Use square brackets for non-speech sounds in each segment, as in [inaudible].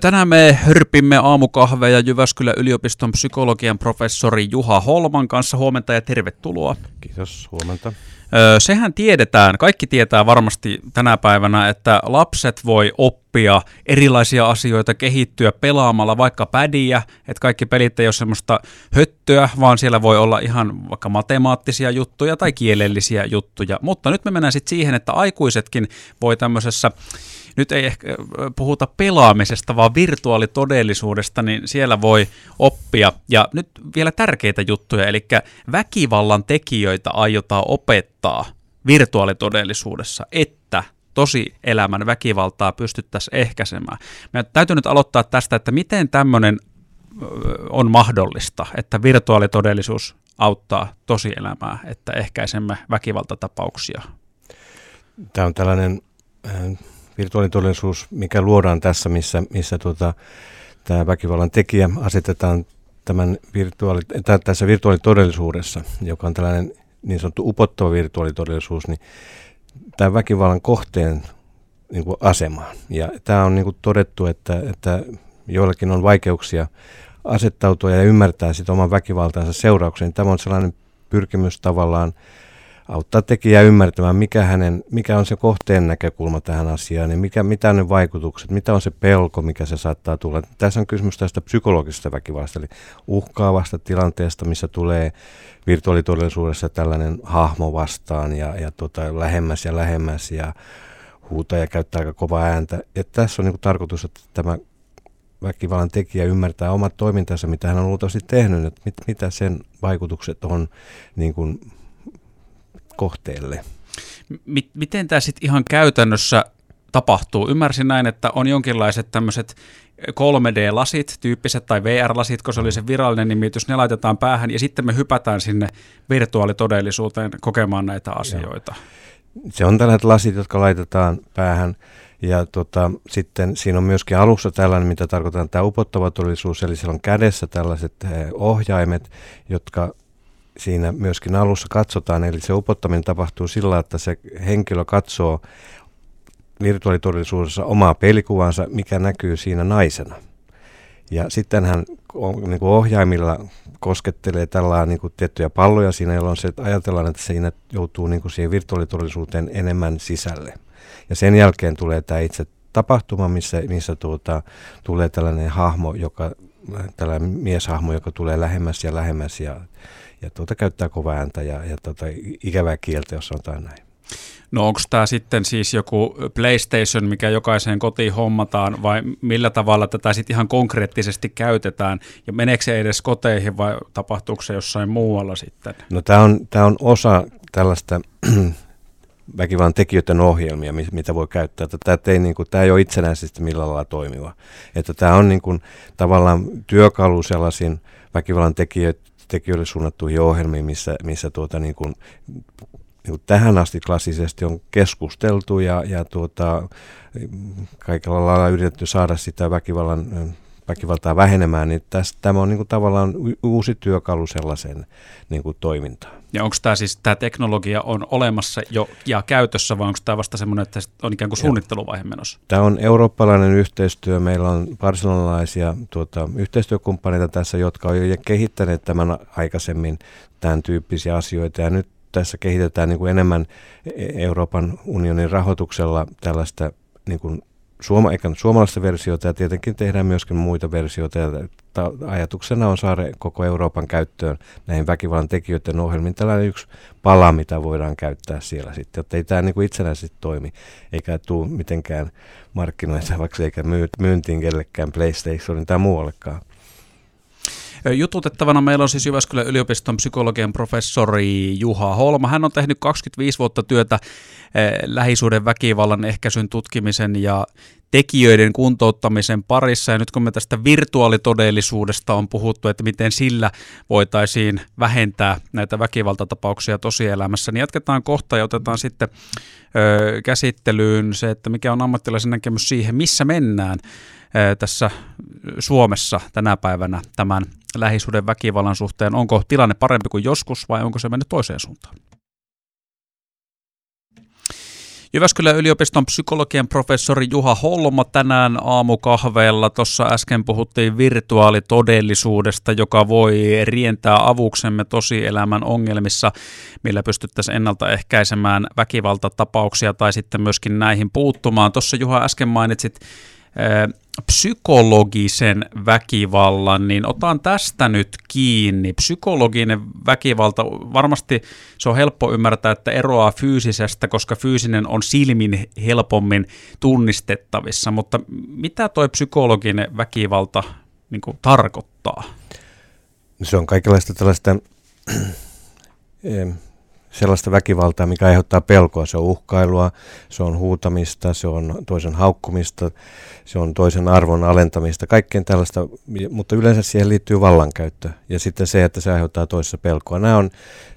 Tänään me hörpimme aamukahveja Jyväskylän yliopiston psykologian professori Juha Holman kanssa. Huomenta ja tervetuloa. Kiitos, huomenta. Sehän tiedetään, kaikki tietää varmasti tänä päivänä, että lapset voi oppia erilaisia asioita, kehittyä pelaamalla vaikka pädiä, että kaikki pelit ei ole semmoista höttöä, vaan siellä voi olla ihan vaikka matemaattisia juttuja tai kielellisiä juttuja. Mutta nyt me mennään sitten siihen, että aikuisetkin voi tämmöisessä nyt ei ehkä puhuta pelaamisesta, vaan virtuaalitodellisuudesta, niin siellä voi oppia. Ja nyt vielä tärkeitä juttuja, eli väkivallan tekijöitä aiotaan opettaa virtuaalitodellisuudessa, että tosi elämän väkivaltaa pystyttäisiin ehkäisemään. Meidän täytyy nyt aloittaa tästä, että miten tämmöinen on mahdollista, että virtuaalitodellisuus auttaa tosielämää, että ehkäisemme väkivaltatapauksia? Tämä on tällainen virtuaalitodellisuus, mikä luodaan tässä, missä, missä tuota, tämä väkivallan tekijä asetetaan tämän virtuaali, tässä virtuaalitodellisuudessa, joka on tällainen niin sanottu upottava virtuaalitodellisuus, niin tämä väkivallan kohteen niin kuin asemaan. Ja tämä on niin kuin todettu, että, että joillakin on vaikeuksia asettautua ja ymmärtää sitä oman väkivaltaansa seurauksen. Tämä on sellainen pyrkimys tavallaan auttaa tekijää ymmärtämään, mikä, hänen, mikä on se kohteen näkökulma tähän asiaan ja mikä, mitä ne vaikutukset, mitä on se pelko, mikä se saattaa tulla. Tässä on kysymys tästä psykologisesta väkivallasta, eli uhkaavasta tilanteesta, missä tulee virtuaalitodellisuudessa tällainen hahmo vastaan ja, ja tota, lähemmäs ja lähemmäs ja huutaa ja käyttää aika kovaa ääntä. Ja tässä on niin tarkoitus, että tämä väkivallan tekijä ymmärtää omat toimintansa, mitä hän on luultavasti tehnyt, että mit, mitä sen vaikutukset on niin kuin kohteelle. M- miten tämä sitten ihan käytännössä tapahtuu? Ymmärsin näin, että on jonkinlaiset tämmöiset 3D-lasit, tyyppiset tai VR-lasit, kun se oli se virallinen nimitys, ne laitetaan päähän ja sitten me hypätään sinne virtuaalitodellisuuteen kokemaan näitä asioita. Joo. Se on tällaiset lasit, jotka laitetaan päähän ja tota, sitten siinä on myöskin alussa tällainen, mitä tarkoitan tämä upottava todellisuus, eli siellä on kädessä tällaiset eh, ohjaimet, jotka siinä myöskin alussa katsotaan, eli se upottaminen tapahtuu sillä, että se henkilö katsoo virtuaalitodellisuudessa omaa pelikuvansa, mikä näkyy siinä naisena. Ja sitten hän niin kuin ohjaimilla koskettelee tällä niin kuin tiettyjä palloja siinä, jolloin se, että ajatellaan, että siinä joutuu niin kuin siihen virtuaalitodellisuuteen enemmän sisälle. Ja sen jälkeen tulee tämä itse tapahtuma, missä, missä tuota, tulee tällainen hahmo, joka, tällainen mieshahmo, joka tulee lähemmäs ja lähemmäs ja ja tuota käyttää kovaa ääntä ja, ja tuota, ikävää kieltä, jos sanotaan näin. No onko tämä sitten siis joku PlayStation, mikä jokaiseen kotiin hommataan, vai millä tavalla tätä sitten ihan konkreettisesti käytetään? Ja meneekö se edes koteihin vai tapahtuuko se jossain muualla sitten? No tämä on, on osa tällaista [clears throat] väkivallan tekijöiden ohjelmia, mitä voi käyttää. Tämä ei, niin kuin, tämä ei ole itsenäisesti millään lailla toimiva. Että tämä on niin kuin, tavallaan työkalu sellaisin väkivallan tekijöiden tekijöille suunnattuihin ohjelmiin, missä, missä tuota, niin kuin, niin kuin tähän asti klassisesti on keskusteltu ja, ja tuota, kaikella lailla yritetty saada sitä väkivallan väkivaltaa vähenemään, niin tästä, tämä on niin kuin tavallaan uusi työkalu sellaisen niin kuin toimintaan. Ja onko tämä siis, tämä teknologia on olemassa jo ja käytössä, vai onko tämä vasta semmoinen, että on ikään kuin suunnitteluvaihe menossa? Tämä on eurooppalainen yhteistyö. Meillä on barcelonalaisia tuota, yhteistyökumppaneita tässä, jotka ovat jo kehittäneet tämän aikaisemmin tämän tyyppisiä asioita, ja nyt tässä kehitetään niin kuin enemmän e-, Euroopan unionin rahoituksella tällaista niin kuin suoma, suomalaista versiota ja tietenkin tehdään myöskin muita versioita. Ja ta, ajatuksena on saada koko Euroopan käyttöön näihin väkivallan tekijöiden ohjelmiin tällainen yksi pala, mitä voidaan käyttää siellä sitten, jotta ei tämä niin itsenäisesti toimi, eikä tule mitenkään markkinoitavaksi eikä myyntiin kellekään PlayStationin tai muuallekaan. Jututettavana meillä on siis Jyväskylän yliopiston psykologian professori Juha Holma. Hän on tehnyt 25 vuotta työtä lähisuuden väkivallan ehkäisyn tutkimisen ja tekijöiden kuntouttamisen parissa. Ja nyt kun me tästä virtuaalitodellisuudesta on puhuttu, että miten sillä voitaisiin vähentää näitä väkivaltatapauksia tosielämässä, niin jatketaan kohta ja otetaan sitten käsittelyyn se, että mikä on ammattilaisen näkemys siihen, missä mennään tässä Suomessa tänä päivänä tämän lähisuuden väkivallan suhteen. Onko tilanne parempi kuin joskus vai onko se mennyt toiseen suuntaan? Jyväskylän yliopiston psykologian professori Juha Holma tänään aamukahveella. Tuossa äsken puhuttiin virtuaalitodellisuudesta, joka voi rientää avuksemme tosielämän ongelmissa, millä pystyttäisiin ennaltaehkäisemään väkivaltatapauksia tai sitten myöskin näihin puuttumaan. Tuossa Juha äsken mainitsit psykologisen väkivallan, niin otan tästä nyt kiinni. Psykologinen väkivalta, varmasti se on helppo ymmärtää, että eroaa fyysisestä, koska fyysinen on silmin helpommin tunnistettavissa, mutta mitä toi psykologinen väkivalta niin kuin, tarkoittaa? Se on kaikenlaista tällaista [clears throat] sellaista väkivaltaa, mikä aiheuttaa pelkoa. Se on uhkailua, se on huutamista, se on toisen haukkumista, se on toisen arvon alentamista, kaikkeen tällaista, mutta yleensä siihen liittyy vallankäyttö ja sitten se, että se aiheuttaa toisessa pelkoa. Nämä on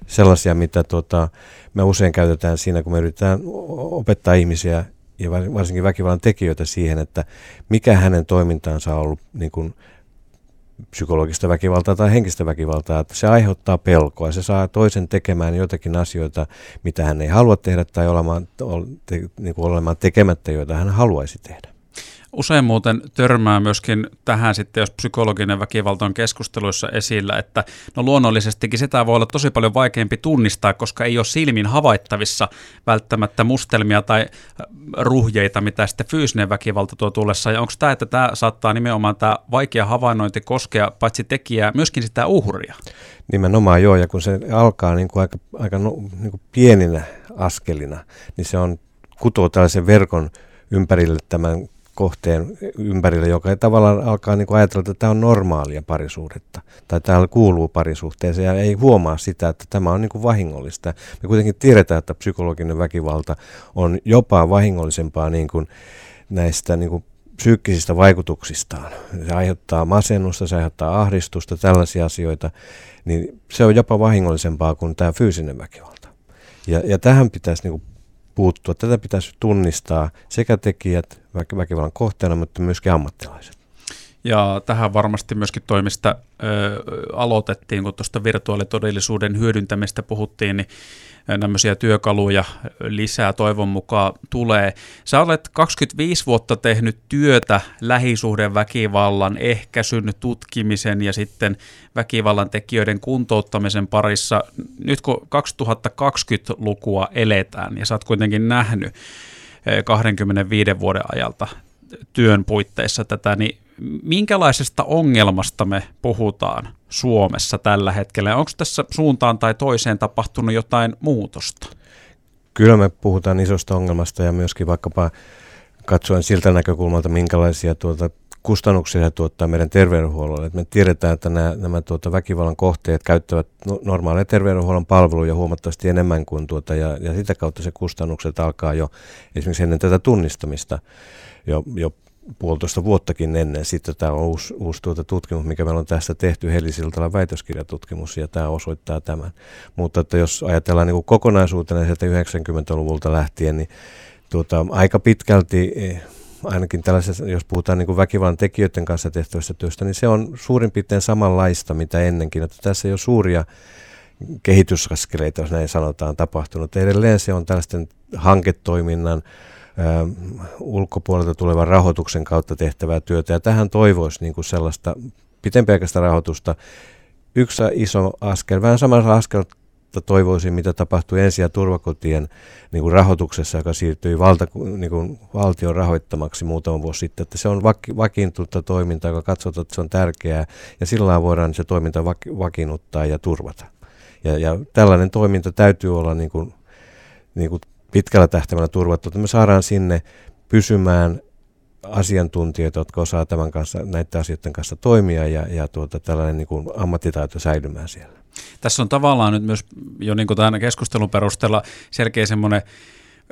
sellaisia, mitä tota, me usein käytetään siinä, kun me yritetään opettaa ihmisiä ja varsinkin väkivallan tekijöitä siihen, että mikä hänen toimintaansa on ollut niin kuin, psykologista väkivaltaa tai henkistä väkivaltaa, että se aiheuttaa pelkoa. Se saa toisen tekemään jotakin asioita, mitä hän ei halua tehdä tai olemaan, te, niin kuin olemaan tekemättä, joita hän haluaisi tehdä. Usein muuten törmää myöskin tähän sitten, jos psykologinen väkivalta on keskusteluissa esillä, että no luonnollisestikin sitä voi olla tosi paljon vaikeampi tunnistaa, koska ei ole silmin havaittavissa välttämättä mustelmia tai äh, ruhjeita, mitä sitten fyysinen väkivalta tuo tullessa. Ja onko tämä, että tämä saattaa nimenomaan tämä vaikea havainnointi koskea paitsi tekijää, myöskin sitä uhria? Nimenomaan joo, ja kun se alkaa niin kuin aika, aika no, niin kuin pieninä askelina, niin se on kutoo tällaisen verkon ympärille tämän kohteen ympärillä, joka tavallaan alkaa niin kuin ajatella, että tämä on normaalia parisuhdetta, tai täällä kuuluu parisuhteeseen, ja ei huomaa sitä, että tämä on niin kuin vahingollista. Me kuitenkin tiedetään, että psykologinen väkivalta on jopa vahingollisempaa niin kuin näistä niin kuin psyykkisistä vaikutuksistaan. Se aiheuttaa masennusta, se aiheuttaa ahdistusta, tällaisia asioita, niin se on jopa vahingollisempaa kuin tämä fyysinen väkivalta. Ja, ja tähän pitäisi niin kuin puuttua. Tätä pitäisi tunnistaa sekä tekijät väkivallan kohteena, mutta myöskin ammattilaiset. Ja tähän varmasti myöskin toimista ö, aloitettiin, kun tuosta virtuaalitodellisuuden hyödyntämistä puhuttiin, niin tämmöisiä työkaluja lisää toivon mukaan tulee. Sä olet 25 vuotta tehnyt työtä lähisuhdeväkivallan ehkäisyn, tutkimisen ja sitten väkivallan tekijöiden kuntouttamisen parissa. Nyt kun 2020-lukua eletään ja sä oot kuitenkin nähnyt 25 vuoden ajalta työn puitteissa tätä, niin minkälaisesta ongelmasta me puhutaan Suomessa tällä hetkellä? Onko tässä suuntaan tai toiseen tapahtunut jotain muutosta? Kyllä me puhutaan isosta ongelmasta ja myöskin vaikkapa katsoen siltä näkökulmalta, minkälaisia tuota kustannuksia se tuottaa meidän terveydenhuollolle. Et me tiedetään, että nämä, nämä tuota väkivallan kohteet käyttävät no, normaaleja terveydenhuollon palveluja huomattavasti enemmän kuin tuota, ja, ja sitä kautta se kustannukset alkaa jo esimerkiksi ennen tätä tunnistamista jo, jo puolitoista vuottakin ennen. Sitten tämä on uusi, uusi tuota tutkimus, mikä meillä on tässä tehty, Helisiltalan väitöskirjatutkimus, ja tämä osoittaa tämän. Mutta että jos ajatellaan niin kuin kokonaisuutena sieltä 90-luvulta lähtien, niin tuota, aika pitkälti eh, ainakin tällaisessa, jos puhutaan niin väkivallan tekijöiden kanssa tehtävästä työstä, niin se on suurin piirtein samanlaista mitä ennenkin. Että tässä ei ole suuria kehitysaskeleita, jos näin sanotaan, tapahtunut. Edelleen se on tällaisten hanketoiminnan, ulkopuolelta tulevan rahoituksen kautta tehtävää työtä. Ja tähän toivoisi niin kuin sellaista pitempiaikaista rahoitusta. Yksi iso askel, vähän samalla askel toivoisin, mitä tapahtui ensi- ja turvakotien niin kuin rahoituksessa, joka siirtyi valta, niin kuin valtion rahoittamaksi muutama vuosi sitten. Että se on vaki, vakiintunutta toimintaa, joka katsotaan, että se on tärkeää, ja sillä voidaan se toiminta vaki, vakiinnuttaa ja turvata. Ja, ja tällainen toiminta täytyy olla niin kuin, niin kuin pitkällä tähtäimellä turvattu, että me saadaan sinne pysymään asiantuntijoita, jotka osaa tämän kanssa, näiden asioiden kanssa toimia ja, ja tuota, tällainen niin kuin ammattitaito säilymään siellä. Tässä on tavallaan nyt myös jo niin kuin tämän keskustelun perusteella selkeä semmoinen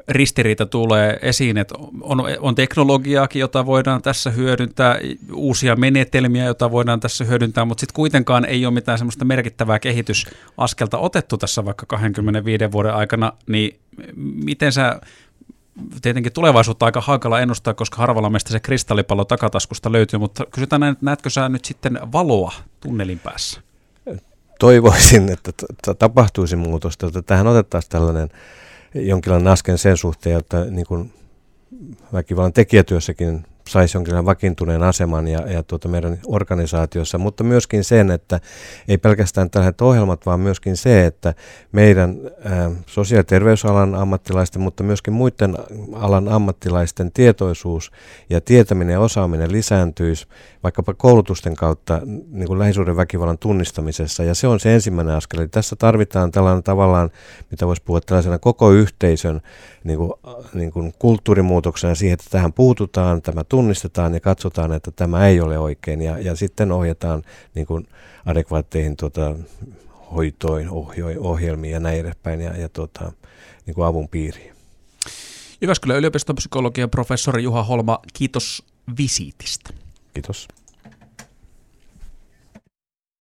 ristiriita tulee esiin, että on, on teknologiaakin, jota voidaan tässä hyödyntää, uusia menetelmiä, joita voidaan tässä hyödyntää, mutta sitten kuitenkaan ei ole mitään semmoista merkittävää kehitysaskelta otettu tässä vaikka 25 vuoden aikana, niin miten sä tietenkin tulevaisuutta aika hankala ennustaa, koska harvalla meistä se kristallipallo takataskusta löytyy, mutta kysytään näin, että näetkö sä nyt sitten valoa tunnelin päässä? Toivoisin, että tapahtuisi muutosta, että tähän otettaisiin tällainen jonkinlainen askel sen suhteen, että niin kuin väkivallan tekijätyössäkin saisi jonkinlainen vakiintuneen aseman ja, ja tuota meidän organisaatiossa, mutta myöskin sen, että ei pelkästään tällaiset ohjelmat, vaan myöskin se, että meidän ä, sosiaali- ja terveysalan ammattilaisten, mutta myöskin muiden alan ammattilaisten tietoisuus ja tietäminen ja osaaminen lisääntyisi vaikkapa koulutusten kautta niin kuin lähisuuden väkivallan tunnistamisessa. Ja se on se ensimmäinen askel. Eli tässä tarvitaan tällainen tavallaan, mitä voisi puhua tällaisena koko yhteisön niin kuin, niin kuin kulttuurimuutoksena siihen, että tähän puututaan, tämä tunnistetaan ja katsotaan, että tämä ei ole oikein. Ja, ja sitten ohjataan niin kuin adekvaatteihin tuota, hoitoin, ohjoin, ohjelmiin ja näin edespäin ja, ja tuota, niin kuin avun piiriin. Jyväskylän yliopiston psykologian professori Juha Holma, kiitos visiitistä. Kiitos.